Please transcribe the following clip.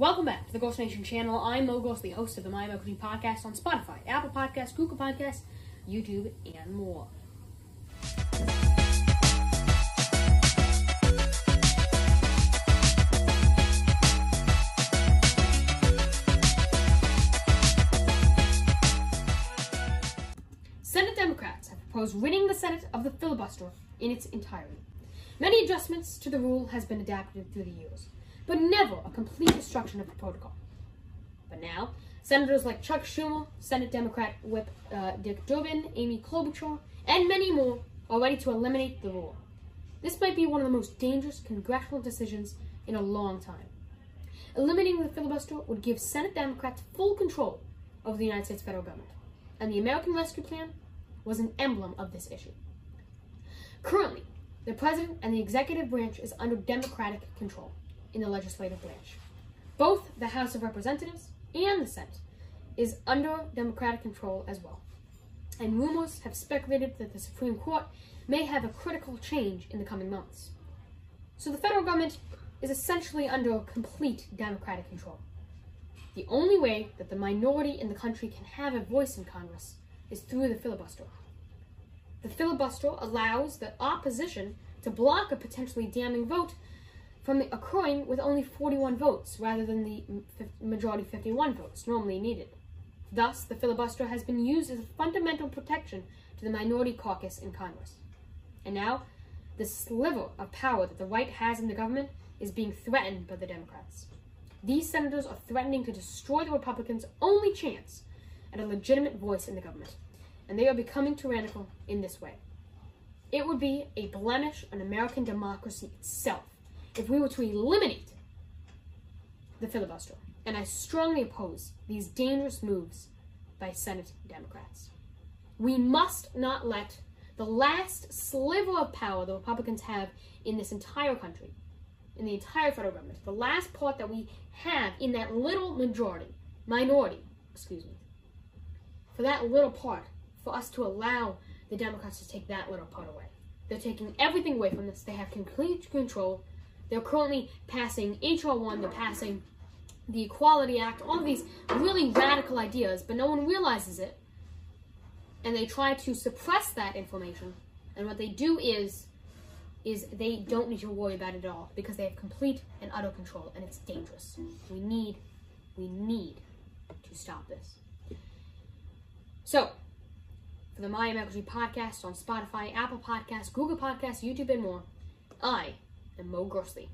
Welcome back to the Gerst Nation channel. I'm Mo Gerst, the host of the My Equity Podcast on Spotify, Apple Podcasts, Google Podcasts, YouTube, and more. Senate Democrats have proposed ridding the Senate of the filibuster in its entirety. Many adjustments to the rule has been adapted through the years, but never a complete destruction of the protocol. But now, senators like Chuck Schumer, Senate Democrat Whip uh, Dick Durbin, Amy Klobuchar, and many more are ready to eliminate the rule. This might be one of the most dangerous congressional decisions in a long time. Eliminating the filibuster would give Senate Democrats full control over the United States federal government, and the American Rescue Plan was an emblem of this issue. Currently, the president and the executive branch is under Democratic control in the legislative branch. Both the House of Representatives and the Senate is under Democratic control as well. And rumors have speculated that the Supreme Court may have a critical change in the coming months. So the federal government is essentially under complete Democratic control. The only way that the minority in the country can have a voice in Congress is through the filibuster. The filibuster allows the opposition to block a potentially damning vote from occurring with only 41 votes rather than the majority 51 votes normally needed. Thus, the filibuster has been used as a fundamental protection to the minority caucus in Congress. And now, the sliver of power that the right has in the government is being threatened by the Democrats. These senators are threatening to destroy the Republicans' only chance at a legitimate voice in the government, and they are becoming tyrannical in this way. It would be a blemish on American democracy itself if we were to eliminate the filibuster, and I strongly oppose these dangerous moves by Senate Democrats. We must not let the last sliver of power the Republicans have in this entire country, in the entire federal government, the last part that we have in that little majority, minority, excuse me, for that little part, for us to allow the Democrats to take that little part away. They're taking everything away from this. They have complete control. They're currently passing H.R. 1, they're passing the Equality Act, all these really radical ideas, but no one realizes it. And they try to suppress that information. And what they do is is they don't need to worry about it at all because they have complete and utter control and it's dangerous. We need we need to stop this. So, for the My Equity podcast on Spotify, Apple Podcasts, Google Podcasts, YouTube, and more, I and Mo Gerstley.